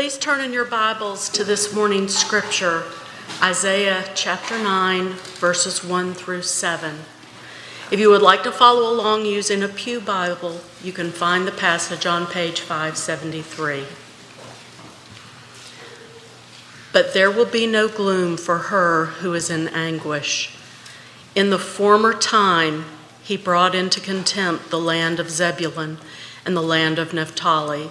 Please turn in your Bibles to this morning's scripture, Isaiah chapter 9, verses 1 through 7. If you would like to follow along using a Pew Bible, you can find the passage on page 573. But there will be no gloom for her who is in anguish. In the former time, he brought into contempt the land of Zebulun and the land of Naphtali.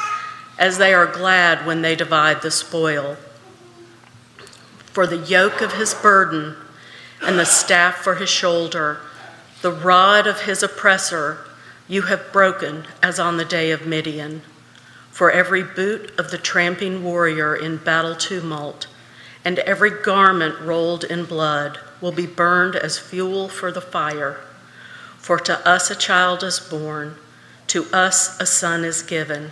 as they are glad when they divide the spoil. For the yoke of his burden and the staff for his shoulder, the rod of his oppressor you have broken as on the day of Midian. For every boot of the tramping warrior in battle tumult, and every garment rolled in blood will be burned as fuel for the fire. For to us a child is born, to us a son is given,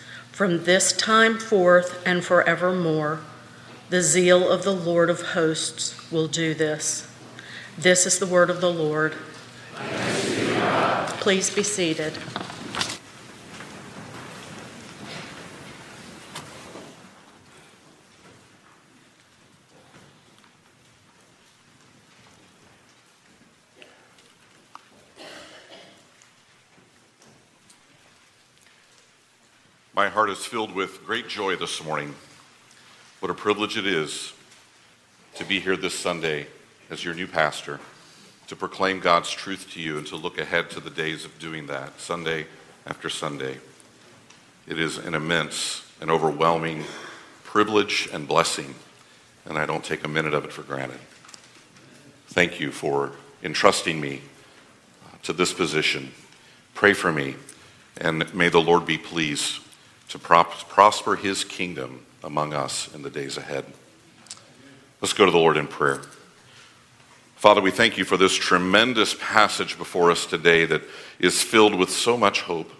from this time forth and forevermore. The zeal of the Lord of hosts will do this. This is the word of the Lord. Please be seated. My heart is filled with great joy this morning. What a privilege it is to be here this Sunday as your new pastor to proclaim God's truth to you and to look ahead to the days of doing that, Sunday after Sunday. It is an immense and overwhelming privilege and blessing, and I don't take a minute of it for granted. Thank you for entrusting me uh, to this position. Pray for me, and may the Lord be pleased to prosper his kingdom among us in the days ahead. Let's go to the Lord in prayer. Father, we thank you for this tremendous passage before us today that is filled with so much hope.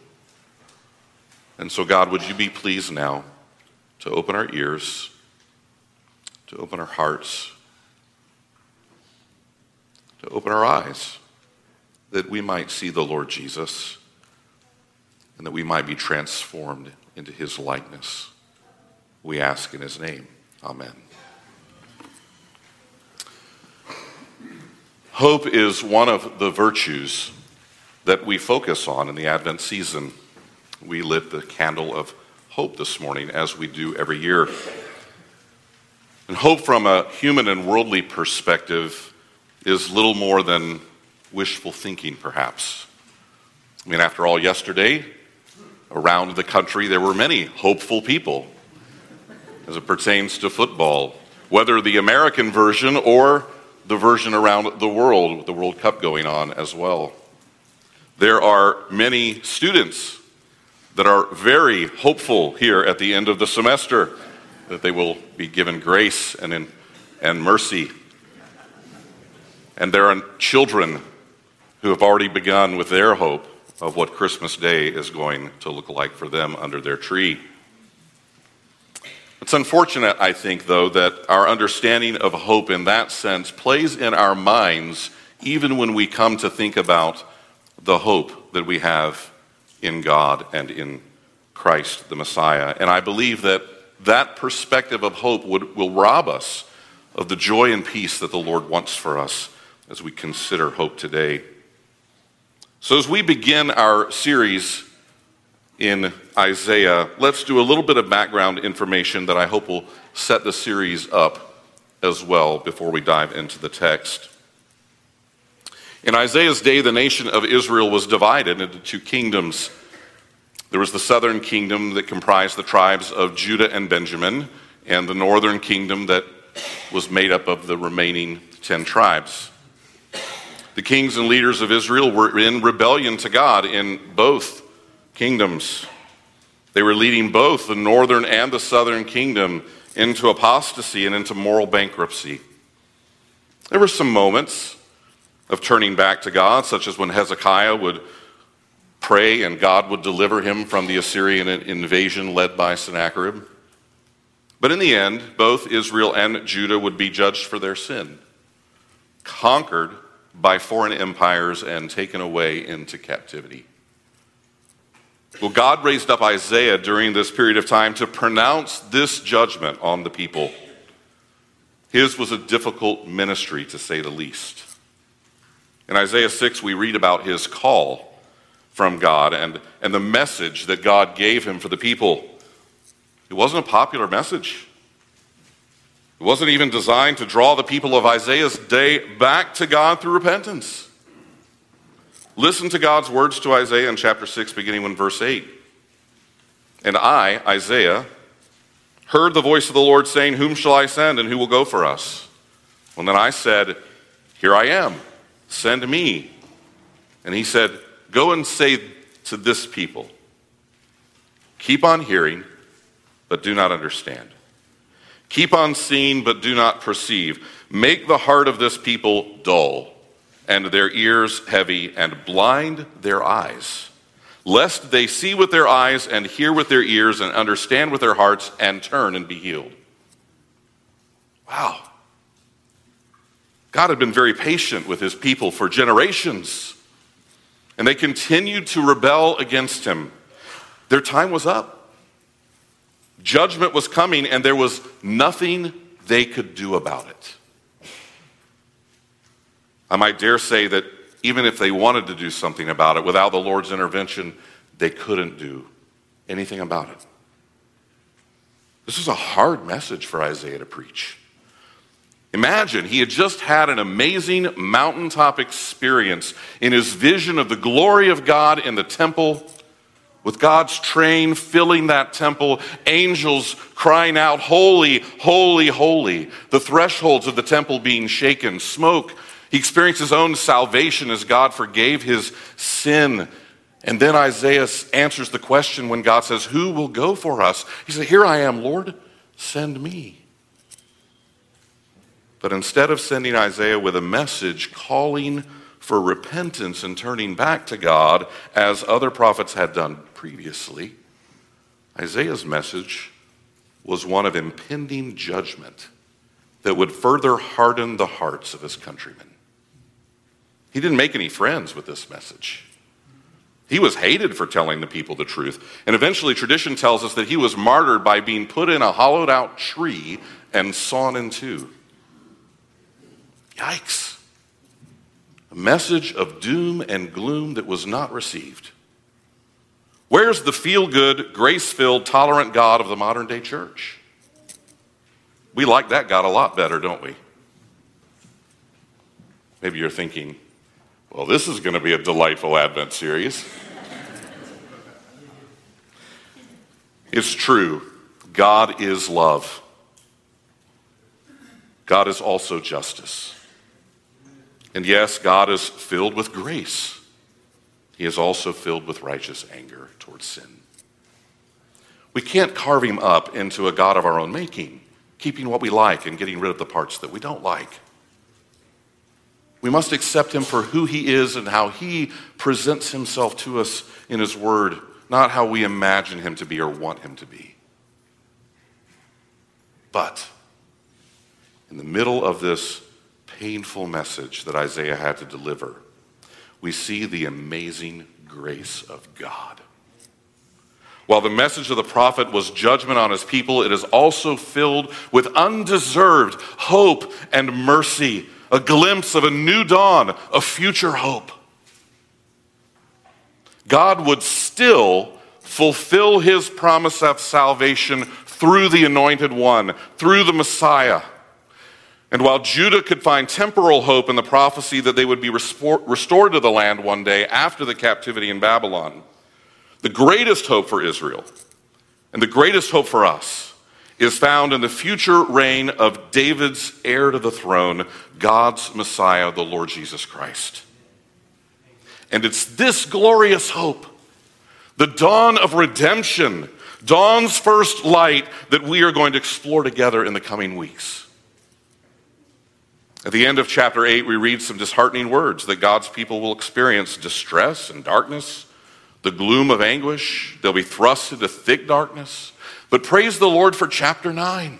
And so, God, would you be pleased now to open our ears, to open our hearts, to open our eyes, that we might see the Lord Jesus and that we might be transformed into his likeness. We ask in his name. Amen. Hope is one of the virtues that we focus on in the Advent season. We lit the candle of hope this morning, as we do every year. And hope from a human and worldly perspective is little more than wishful thinking, perhaps. I mean, after all, yesterday, around the country, there were many hopeful people as it pertains to football, whether the American version or the version around the world with the World Cup going on as well. There are many students that are very hopeful here at the end of the semester that they will be given grace and, in, and mercy. And there are children who have already begun with their hope of what Christmas Day is going to look like for them under their tree. It's unfortunate, I think, though, that our understanding of hope in that sense plays in our minds even when we come to think about the hope that we have in God and in Christ, the Messiah. And I believe that that perspective of hope would, will rob us of the joy and peace that the Lord wants for us as we consider hope today. So, as we begin our series in Isaiah, let's do a little bit of background information that I hope will set the series up as well before we dive into the text. In Isaiah's day, the nation of Israel was divided into two kingdoms. There was the southern kingdom that comprised the tribes of Judah and Benjamin, and the northern kingdom that was made up of the remaining 10 tribes. The kings and leaders of Israel were in rebellion to God in both kingdoms. They were leading both the northern and the southern kingdom into apostasy and into moral bankruptcy. There were some moments of turning back to God, such as when Hezekiah would pray and God would deliver him from the Assyrian invasion led by Sennacherib. But in the end, both Israel and Judah would be judged for their sin, conquered by foreign empires, and taken away into captivity. Well, God raised up Isaiah during this period of time to pronounce this judgment on the people. His was a difficult ministry, to say the least. In Isaiah 6, we read about his call from God and, and the message that God gave him for the people. It wasn't a popular message. It wasn't even designed to draw the people of Isaiah's day back to God through repentance. Listen to God's words to Isaiah in chapter 6, beginning in verse 8. And I, Isaiah, heard the voice of the Lord saying, Whom shall I send, and who will go for us? And then I said, Here I am, send me. And he said, Go and say to this people, Keep on hearing, but do not understand. Keep on seeing, but do not perceive. Make the heart of this people dull and their ears heavy, and blind their eyes, lest they see with their eyes, and hear with their ears, and understand with their hearts, and turn and be healed. Wow. God had been very patient with his people for generations, and they continued to rebel against him. Their time was up. Judgment was coming, and there was nothing they could do about it. I might dare say that even if they wanted to do something about it, without the Lord's intervention, they couldn't do anything about it. This was a hard message for Isaiah to preach. Imagine he had just had an amazing mountaintop experience in his vision of the glory of God in the temple, with God's train filling that temple, angels crying out, Holy, holy, holy, the thresholds of the temple being shaken, smoke he experienced his own salvation as God forgave his sin. And then Isaiah answers the question when God says, Who will go for us? He said, Here I am, Lord, send me. But instead of sending Isaiah with a message calling for repentance and turning back to God, as other prophets had done previously, Isaiah's message was one of impending judgment that would further harden the hearts of his countrymen. He didn't make any friends with this message. He was hated for telling the people the truth. And eventually, tradition tells us that he was martyred by being put in a hollowed out tree and sawn in two. Yikes. A message of doom and gloom that was not received. Where's the feel good, grace filled, tolerant God of the modern day church? We like that God a lot better, don't we? Maybe you're thinking, well, this is going to be a delightful Advent series. it's true. God is love. God is also justice. And yes, God is filled with grace. He is also filled with righteous anger towards sin. We can't carve him up into a God of our own making, keeping what we like and getting rid of the parts that we don't like. We must accept him for who he is and how he presents himself to us in his word, not how we imagine him to be or want him to be. But in the middle of this painful message that Isaiah had to deliver, we see the amazing grace of God. While the message of the prophet was judgment on his people, it is also filled with undeserved hope and mercy a glimpse of a new dawn, a future hope. God would still fulfill his promise of salvation through the anointed one, through the Messiah. And while Judah could find temporal hope in the prophecy that they would be restored to the land one day after the captivity in Babylon, the greatest hope for Israel and the greatest hope for us is found in the future reign of David's heir to the throne, God's Messiah, the Lord Jesus Christ. And it's this glorious hope, the dawn of redemption, dawn's first light, that we are going to explore together in the coming weeks. At the end of chapter 8, we read some disheartening words that God's people will experience distress and darkness, the gloom of anguish. They'll be thrust into thick darkness. But praise the Lord for chapter 9.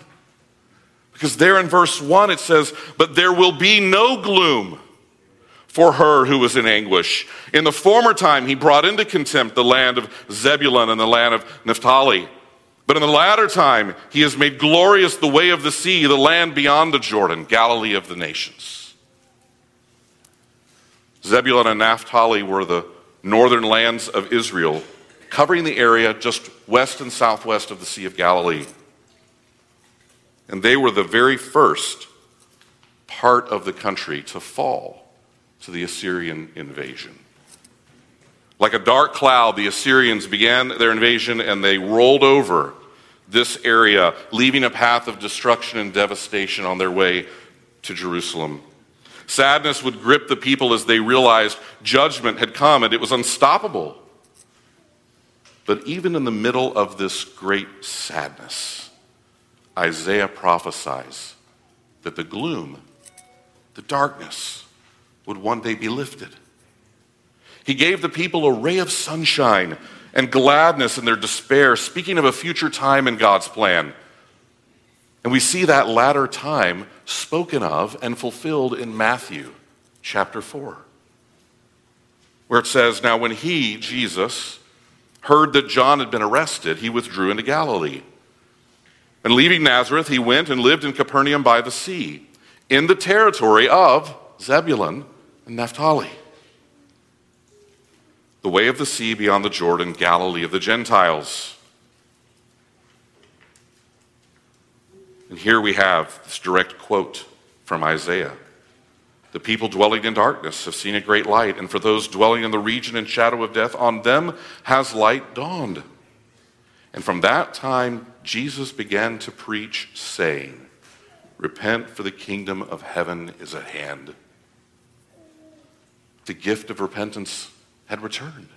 Because there in verse 1 it says, But there will be no gloom for her who was in anguish. In the former time, he brought into contempt the land of Zebulun and the land of Naphtali. But in the latter time, he has made glorious the way of the sea, the land beyond the Jordan, Galilee of the nations. Zebulun and Naphtali were the northern lands of Israel, covering the area just west and southwest of the Sea of Galilee. And they were the very first part of the country to fall to the Assyrian invasion. Like a dark cloud, the Assyrians began their invasion and they rolled over this area, leaving a path of destruction and devastation on their way to Jerusalem. Sadness would grip the people as they realized judgment had come and it was unstoppable. But even in the middle of this great sadness, Isaiah prophesies that the gloom, the darkness, would one day be lifted. He gave the people a ray of sunshine and gladness in their despair, speaking of a future time in God's plan. And we see that latter time spoken of and fulfilled in Matthew chapter 4, where it says, Now when he, Jesus, heard that John had been arrested, he withdrew into Galilee. And leaving Nazareth, he went and lived in Capernaum by the sea, in the territory of Zebulun and Naphtali the way of the sea beyond the Jordan, Galilee of the Gentiles. And here we have this direct quote from Isaiah. The people dwelling in darkness have seen a great light, and for those dwelling in the region and shadow of death, on them has light dawned. And from that time, Jesus began to preach, saying, Repent, for the kingdom of heaven is at hand. The gift of repentance had returned.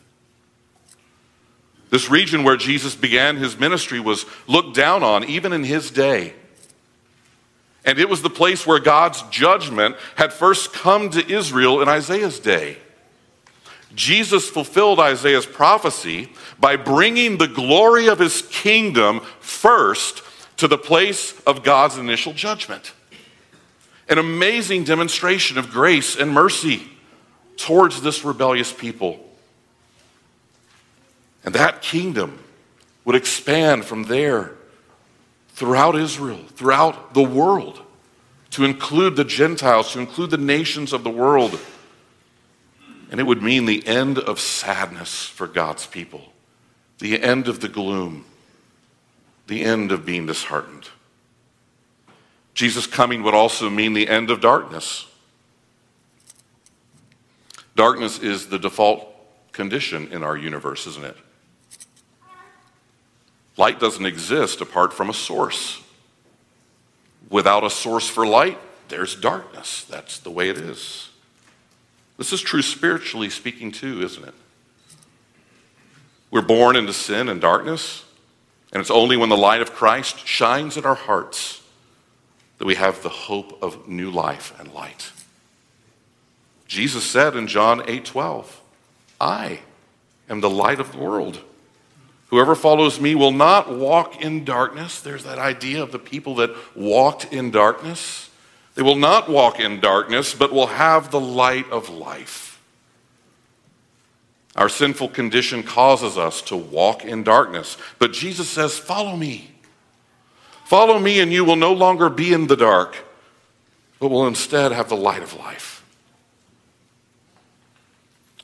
This region where Jesus began his ministry was looked down on, even in his day. And it was the place where God's judgment had first come to Israel in Isaiah's day. Jesus fulfilled Isaiah's prophecy by bringing the glory of his kingdom first to the place of God's initial judgment. An amazing demonstration of grace and mercy towards this rebellious people. And that kingdom would expand from there throughout Israel, throughout the world, to include the Gentiles, to include the nations of the world. And it would mean the end of sadness for God's people, the end of the gloom, the end of being disheartened. Jesus' coming would also mean the end of darkness. Darkness is the default condition in our universe, isn't it? Light doesn't exist apart from a source. Without a source for light, there's darkness. That's the way it is. This is true spiritually speaking, too, isn't it? We're born into sin and darkness, and it's only when the light of Christ shines in our hearts that we have the hope of new life and light. Jesus said in John 8 12, I am the light of the world. Whoever follows me will not walk in darkness. There's that idea of the people that walked in darkness. They will not walk in darkness, but will have the light of life. Our sinful condition causes us to walk in darkness, but Jesus says, Follow me. Follow me, and you will no longer be in the dark, but will instead have the light of life.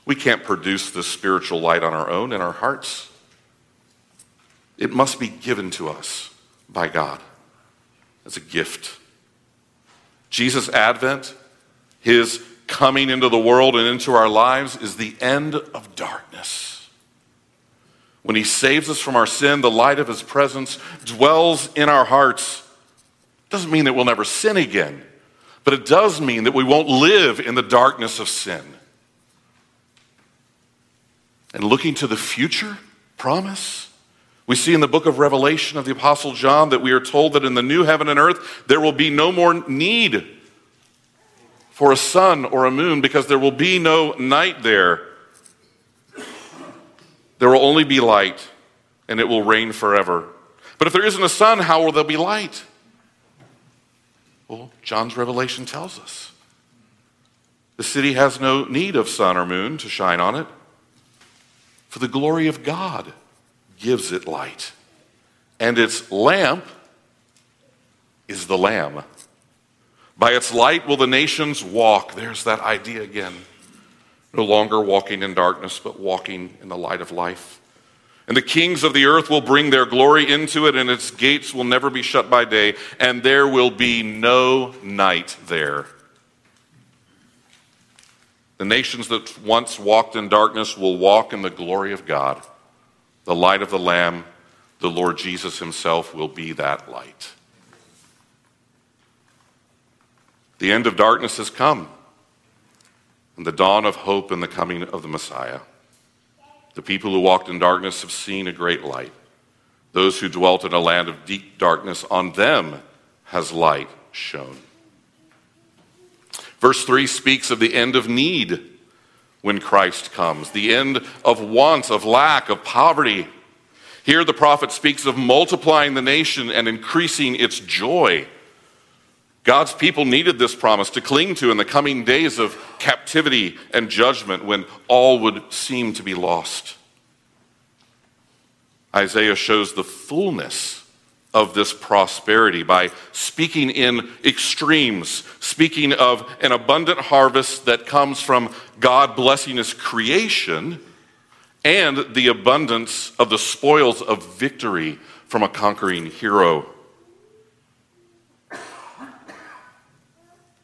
We can't produce this spiritual light on our own in our hearts. It must be given to us by God as a gift. Jesus' advent, his coming into the world and into our lives, is the end of darkness. When he saves us from our sin, the light of his presence dwells in our hearts. Doesn't mean that we'll never sin again, but it does mean that we won't live in the darkness of sin. And looking to the future promise, we see in the book of Revelation of the Apostle John that we are told that in the new heaven and earth there will be no more need for a sun or a moon because there will be no night there. There will only be light and it will reign forever. But if there isn't a sun, how will there be light? Well, John's revelation tells us the city has no need of sun or moon to shine on it, for the glory of God gives it light, and its lamp is the Lamb. By its light will the nations walk. There's that idea again. No longer walking in darkness, but walking in the light of life. And the kings of the earth will bring their glory into it, and its gates will never be shut by day, and there will be no night there. The nations that once walked in darkness will walk in the glory of God. The light of the Lamb, the Lord Jesus Himself, will be that light. The end of darkness has come, and the dawn of hope and the coming of the Messiah. The people who walked in darkness have seen a great light. Those who dwelt in a land of deep darkness, on them has light shone. Verse 3 speaks of the end of need when Christ comes, the end of want, of lack, of poverty. Here the prophet speaks of multiplying the nation and increasing its joy. God's people needed this promise to cling to in the coming days of captivity and judgment when all would seem to be lost. Isaiah shows the fullness of this prosperity by speaking in extremes, speaking of an abundant harvest that comes from God blessing his creation and the abundance of the spoils of victory from a conquering hero.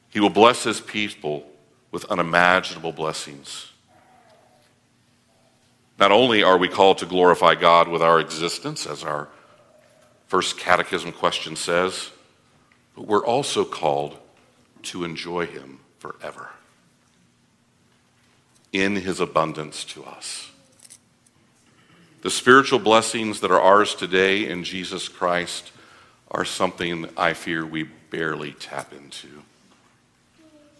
He will bless his people with unimaginable blessings. Not only are we called to glorify God with our existence, as our first catechism question says, but we're also called to enjoy him forever in his abundance to us. The spiritual blessings that are ours today in Jesus Christ are something I fear we barely tap into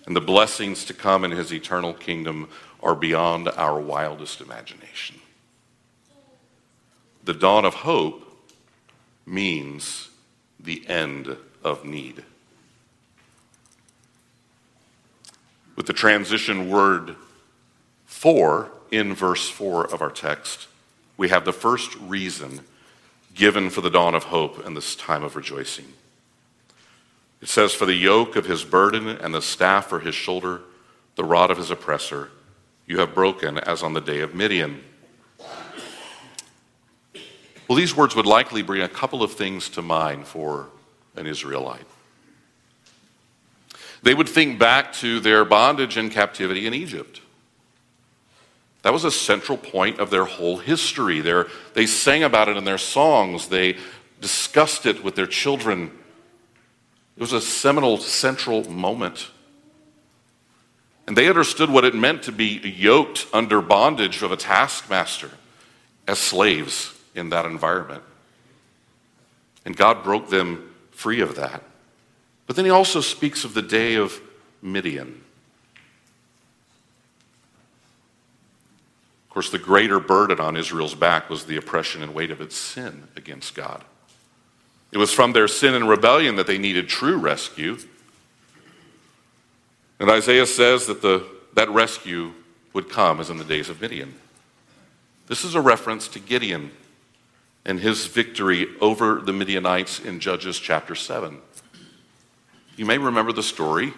and the blessings to come in his eternal kingdom are beyond our wildest imagination. The dawn of hope means the end of need. With the transition word for in verse 4 of our text, we have the first reason given for the dawn of hope and this time of rejoicing. It says, For the yoke of his burden and the staff for his shoulder, the rod of his oppressor, you have broken as on the day of Midian. Well, these words would likely bring a couple of things to mind for an Israelite. They would think back to their bondage and captivity in Egypt. That was a central point of their whole history. They're, they sang about it in their songs, they discussed it with their children it was a seminal central moment. And they understood what it meant to be yoked under bondage of a taskmaster as slaves in that environment. And God broke them free of that. But then he also speaks of the day of Midian. Of course, the greater burden on Israel's back was the oppression and weight of its sin against God. It was from their sin and rebellion that they needed true rescue. And Isaiah says that the, that rescue would come as in the days of Midian. This is a reference to Gideon and his victory over the Midianites in Judges chapter 7. You may remember the story,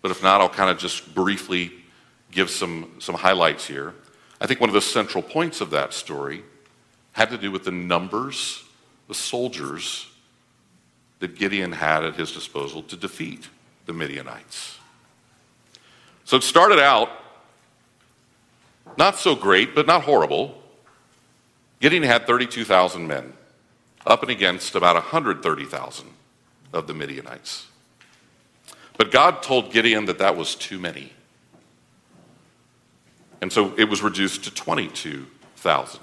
but if not, I'll kind of just briefly give some, some highlights here. I think one of the central points of that story had to do with the numbers, the soldiers that Gideon had at his disposal to defeat the Midianites. So it started out not so great, but not horrible. Gideon had 32,000 men, up and against about 130,000 of the Midianites. But God told Gideon that that was too many. And so it was reduced to 22,000.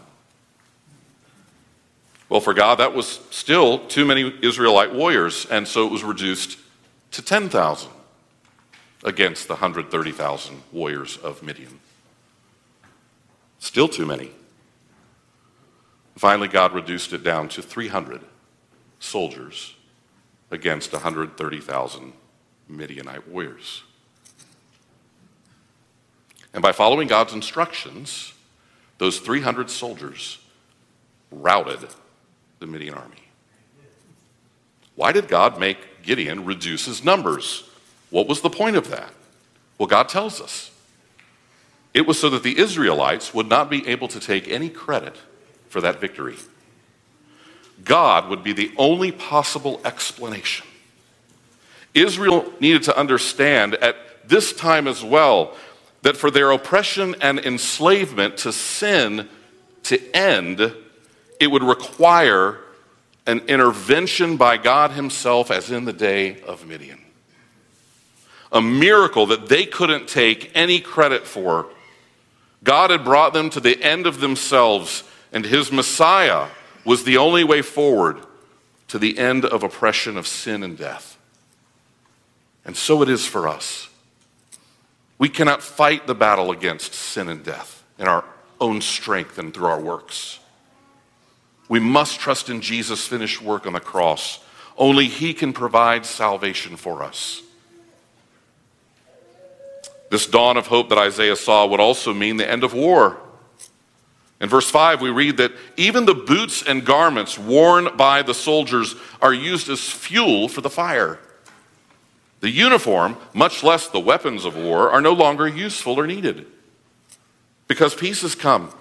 Well, for God, that was still too many Israelite warriors, and so it was reduced to 10,000 against the 130,000 warriors of Midian. Still too many. Finally, God reduced it down to 300 soldiers against 130,000 Midianite warriors. And by following God's instructions, those 300 soldiers routed the Midian army. Why did God make Gideon reduce his numbers? What was the point of that? Well, God tells us. It was so that the Israelites would not be able to take any credit for that victory. God would be the only possible explanation. Israel needed to understand at this time as well that for their oppression and enslavement to sin to end, it would require an intervention by God Himself, as in the day of Midian. A miracle that they couldn't take any credit for. God had brought them to the end of themselves, and His Messiah was the only way forward to the end of oppression of sin and death. And so it is for us. We cannot fight the battle against sin and death in our own strength and through our works. We must trust in Jesus' finished work on the cross. Only He can provide salvation for us. This dawn of hope that Isaiah saw would also mean the end of war. In verse 5, we read that even the boots and garments worn by the soldiers are used as fuel for the fire. The uniform, much less the weapons of war, are no longer useful or needed because peace has come.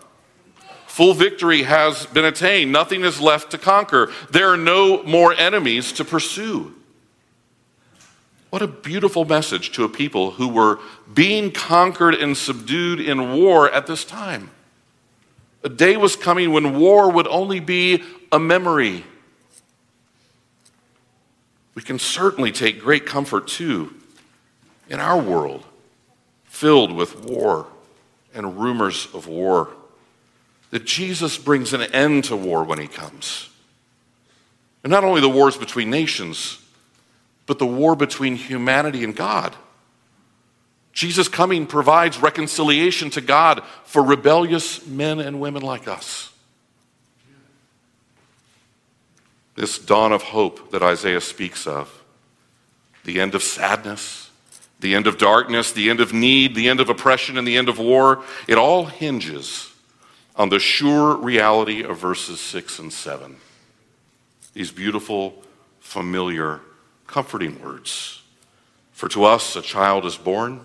Full victory has been attained. Nothing is left to conquer. There are no more enemies to pursue. What a beautiful message to a people who were being conquered and subdued in war at this time. A day was coming when war would only be a memory. We can certainly take great comfort, too, in our world filled with war and rumors of war that Jesus brings an end to war when he comes. And not only the wars between nations, but the war between humanity and God. Jesus' coming provides reconciliation to God for rebellious men and women like us. This dawn of hope that Isaiah speaks of, the end of sadness, the end of darkness, the end of need, the end of oppression, and the end of war, it all hinges on the sure reality of verses 6 and 7. These beautiful, familiar, comforting words. For to us a child is born,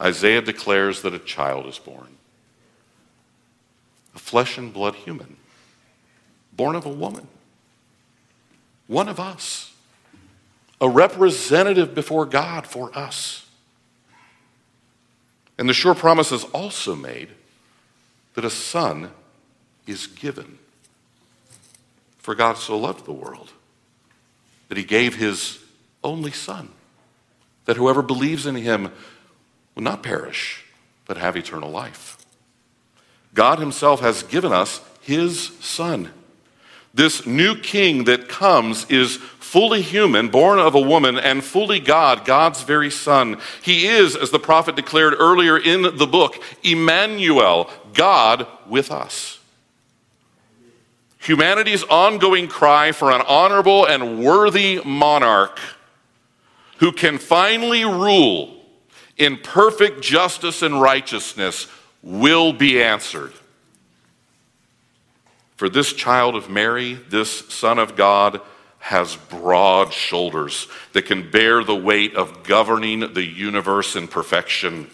Isaiah declares that a child is born, a flesh and blood human, born of a woman, one of us, a representative before God for us. And the sure promise is also made that a son is given. For God so loved the world that he gave his only son, that whoever believes in him will not perish, but have eternal life. God himself has given us his son. This new king that comes is fully human, born of a woman, and fully God, God's very Son. He is, as the prophet declared earlier in the book, Emmanuel, God with us. Humanity's ongoing cry for an honorable and worthy monarch who can finally rule in perfect justice and righteousness will be answered. For this child of Mary, this Son of God, has broad shoulders that can bear the weight of governing the universe in perfection.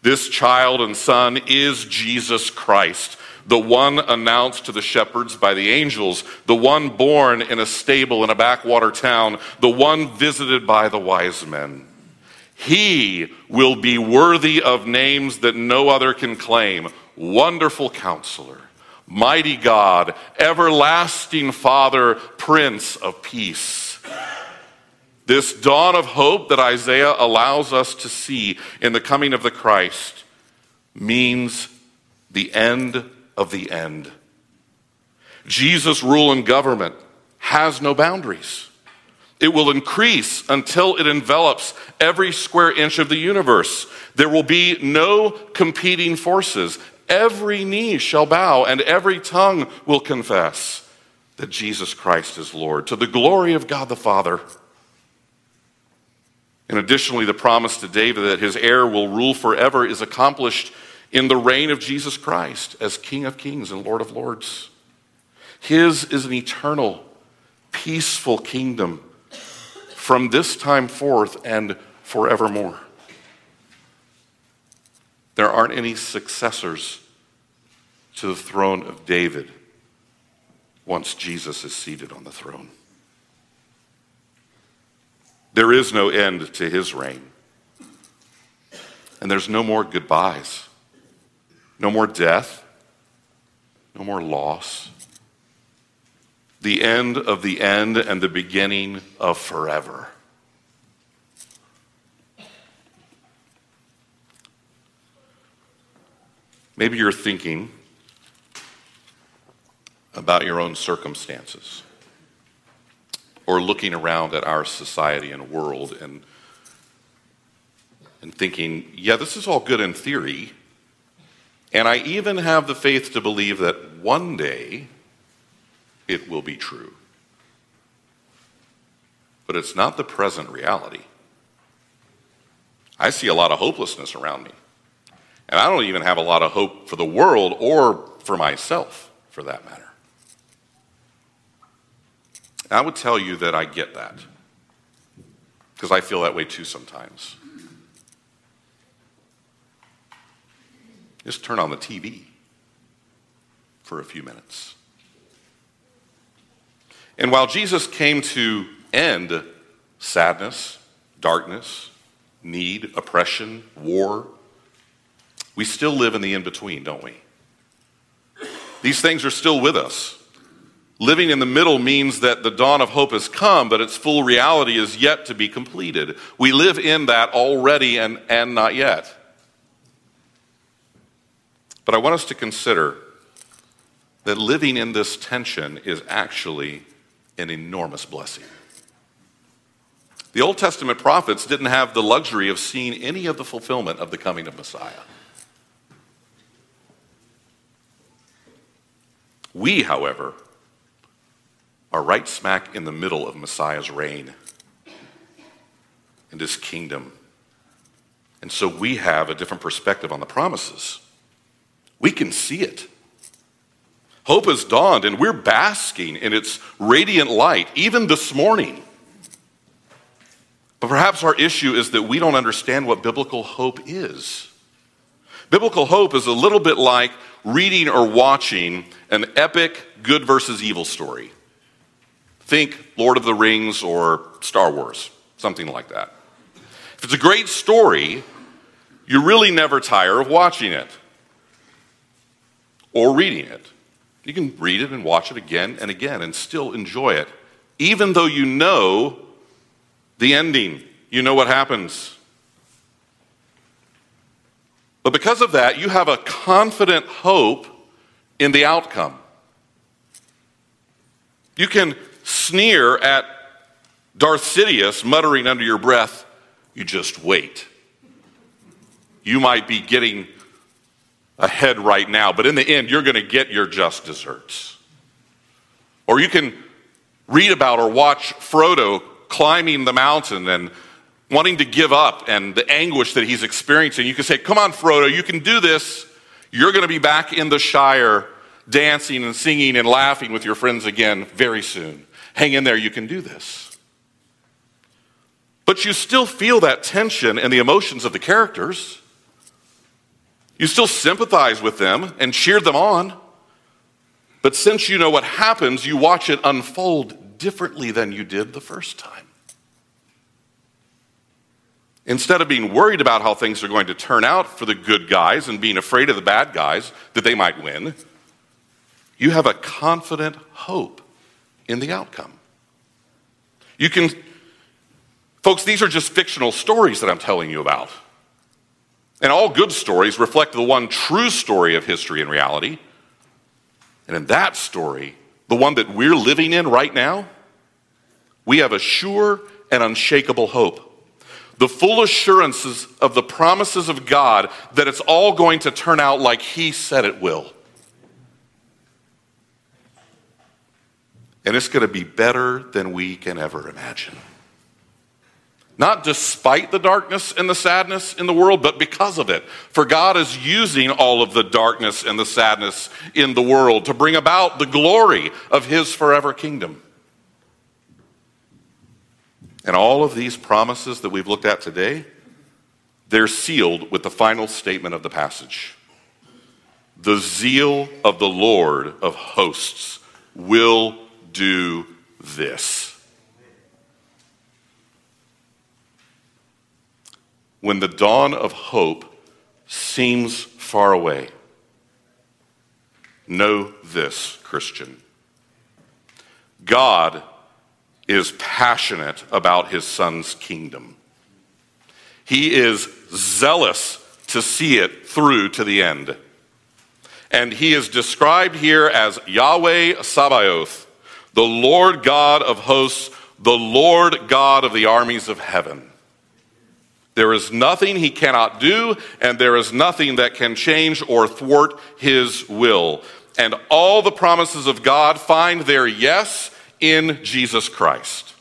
This child and son is Jesus Christ, the one announced to the shepherds by the angels, the one born in a stable in a backwater town, the one visited by the wise men. He will be worthy of names that no other can claim Wonderful Counselor, Mighty God, Everlasting Father, Prince of Peace. This dawn of hope that Isaiah allows us to see in the coming of the Christ means the end of the end. Jesus' rule and government has no boundaries. It will increase until it envelops every square inch of the universe. There will be no competing forces. Every knee shall bow and every tongue will confess that Jesus Christ is Lord to the glory of God the Father. And additionally, the promise to David that his heir will rule forever is accomplished in the reign of Jesus Christ as King of Kings and Lord of Lords. His is an eternal, peaceful kingdom from this time forth and forevermore. There aren't any successors to the throne of David once Jesus is seated on the throne. There is no end to his reign. And there's no more goodbyes. No more death, no more loss. The end of the end and the beginning of forever. Maybe you're thinking about your own circumstances or looking around at our society and world and, and thinking, yeah, this is all good in theory, and I even have the faith to believe that one day it will be true. But it's not the present reality. I see a lot of hopelessness around me. And I don't even have a lot of hope for the world or for myself, for that matter. And I would tell you that I get that because I feel that way too sometimes. Just turn on the TV for a few minutes. And while Jesus came to end sadness, darkness, need, oppression, war, we still live in the in between, don't we? These things are still with us. Living in the middle means that the dawn of hope has come, but its full reality is yet to be completed. We live in that already and, and not yet. But I want us to consider that living in this tension is actually an enormous blessing. The Old Testament prophets didn't have the luxury of seeing any of the fulfillment of the coming of Messiah. We, however, are right smack in the middle of Messiah's reign and his kingdom. And so we have a different perspective on the promises. We can see it. Hope has dawned, and we're basking in its radiant light, even this morning. But perhaps our issue is that we don't understand what biblical hope is. Biblical hope is a little bit like reading or watching an epic good versus evil story. Think Lord of the Rings or Star Wars, something like that. If it's a great story, you really never tire of watching it or reading it. You can read it and watch it again and again and still enjoy it, even though you know the ending. You know what happens. But because of that, you have a confident hope in the outcome. You can sneer at Darth Sidious muttering under your breath, you just wait. You might be getting ahead right now, but in the end, you're going to get your just desserts. Or you can read about or watch Frodo climbing the mountain and wanting to give up and the anguish that he's experiencing, you can say, Come on, Frodo, you can do this. You're going to be back in the Shire dancing and singing and laughing with your friends again very soon. Hang in there, you can do this. But you still feel that tension and the emotions of the characters. You still sympathize with them and cheer them on. But since you know what happens, you watch it unfold differently than you did the first time. Instead of being worried about how things are going to turn out for the good guys and being afraid of the bad guys that they might win, you have a confident hope in the outcome. You can, folks, these are just fictional stories that I'm telling you about. And all good stories reflect the one true story of history and reality. And in that story, the one that we're living in right now, we have a sure and unshakable hope. The full assurances of the promises of God that it's all going to turn out like He said it will. And it's going to be better than we can ever imagine. Not despite the darkness and the sadness in the world, but because of it. For God is using all of the darkness and the sadness in the world to bring about the glory of His forever kingdom. And all of these promises that we've looked at today, they're sealed with the final statement of the passage. The zeal of the Lord of hosts will do this. When the dawn of hope seems far away, know this, Christian. God is passionate about his son's kingdom. He is zealous to see it through to the end. And he is described here as Yahweh Sabaoth, the Lord God of hosts, the Lord God of the armies of heaven. There is nothing he cannot do, and there is nothing that can change or thwart his will. And all the promises of God find their yes in Jesus Christ.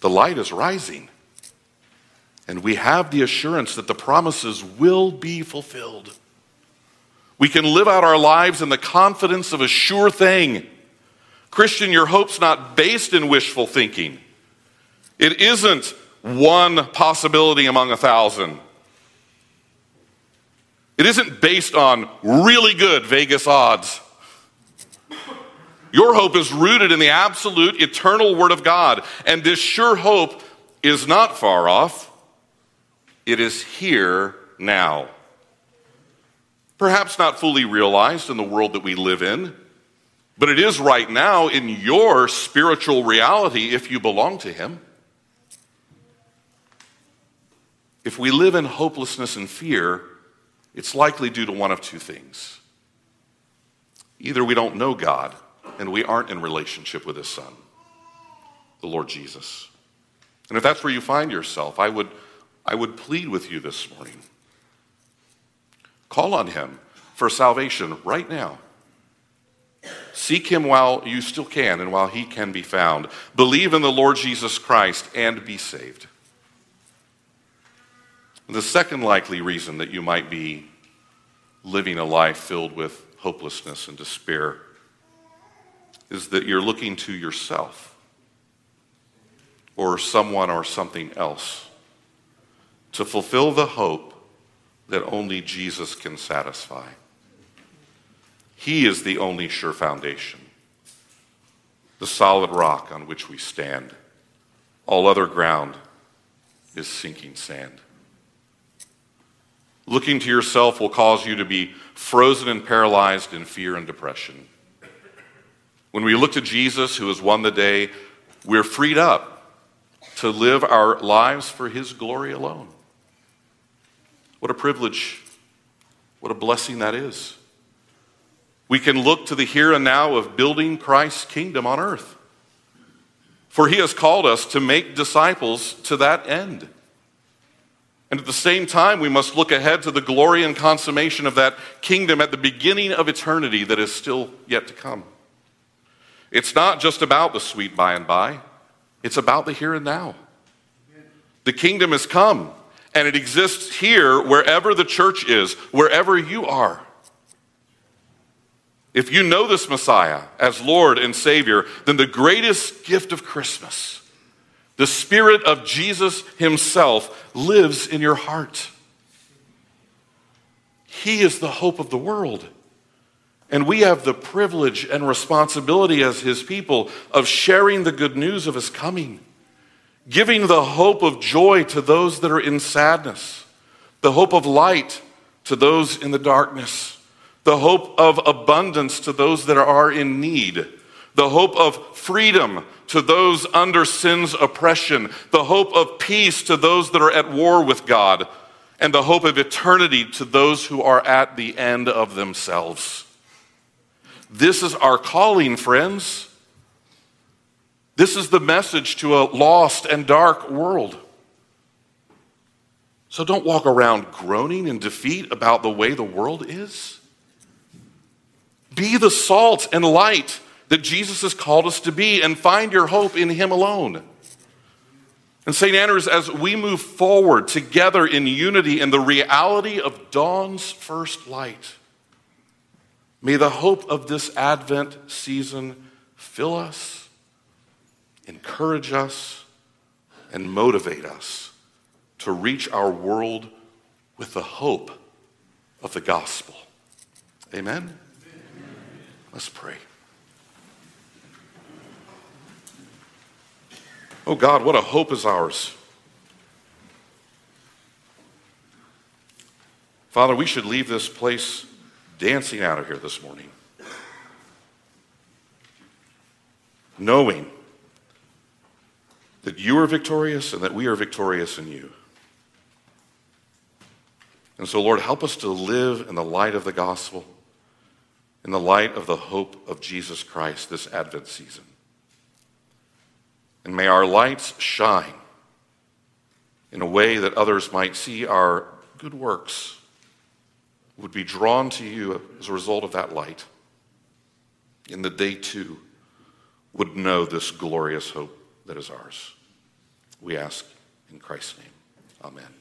The light is rising, and we have the assurance that the promises will be fulfilled. We can live out our lives in the confidence of a sure thing. Christian, your hope's not based in wishful thinking. It isn't one possibility among a thousand. It isn't based on really good Vegas odds. Your hope is rooted in the absolute eternal Word of God. And this sure hope is not far off, it is here now. Perhaps not fully realized in the world that we live in, but it is right now in your spiritual reality if you belong to Him. If we live in hopelessness and fear, it's likely due to one of two things. Either we don't know God and we aren't in relationship with His Son, the Lord Jesus. And if that's where you find yourself, I would, I would plead with you this morning. Call on Him for salvation right now. Seek Him while you still can and while He can be found. Believe in the Lord Jesus Christ and be saved. The second likely reason that you might be living a life filled with hopelessness and despair is that you're looking to yourself or someone or something else to fulfill the hope that only Jesus can satisfy. He is the only sure foundation, the solid rock on which we stand. All other ground is sinking sand. Looking to yourself will cause you to be frozen and paralyzed in fear and depression. When we look to Jesus, who has won the day, we're freed up to live our lives for his glory alone. What a privilege, what a blessing that is. We can look to the here and now of building Christ's kingdom on earth. For he has called us to make disciples to that end. And at the same time, we must look ahead to the glory and consummation of that kingdom at the beginning of eternity that is still yet to come. It's not just about the sweet by and by, it's about the here and now. The kingdom has come, and it exists here wherever the church is, wherever you are. If you know this Messiah as Lord and Savior, then the greatest gift of Christmas, the Spirit of Jesus Himself, lives in your heart. He is the hope of the world. And we have the privilege and responsibility as His people of sharing the good news of His coming, giving the hope of joy to those that are in sadness, the hope of light to those in the darkness, the hope of abundance to those that are in need, the hope of freedom to those under sin's oppression, the hope of peace to those that are at war with God, and the hope of eternity to those who are at the end of themselves. This is our calling, friends. This is the message to a lost and dark world. So don't walk around groaning in defeat about the way the world is. Be the salt and light that Jesus has called us to be and find your hope in Him alone. And St. Andrews, as we move forward together in unity in the reality of dawn's first light, May the hope of this Advent season fill us, encourage us, and motivate us to reach our world with the hope of the gospel. Amen? Amen. Let's pray. Oh God, what a hope is ours. Father, we should leave this place dancing out of here this morning, knowing that you are victorious and that we are victorious in you. And so, Lord, help us to live in the light of the gospel, in the light of the hope of Jesus Christ this Advent season. And may our lights shine in a way that others might see our good works would be drawn to you as a result of that light, and that they too would know this glorious hope that is ours. We ask in Christ's name. Amen.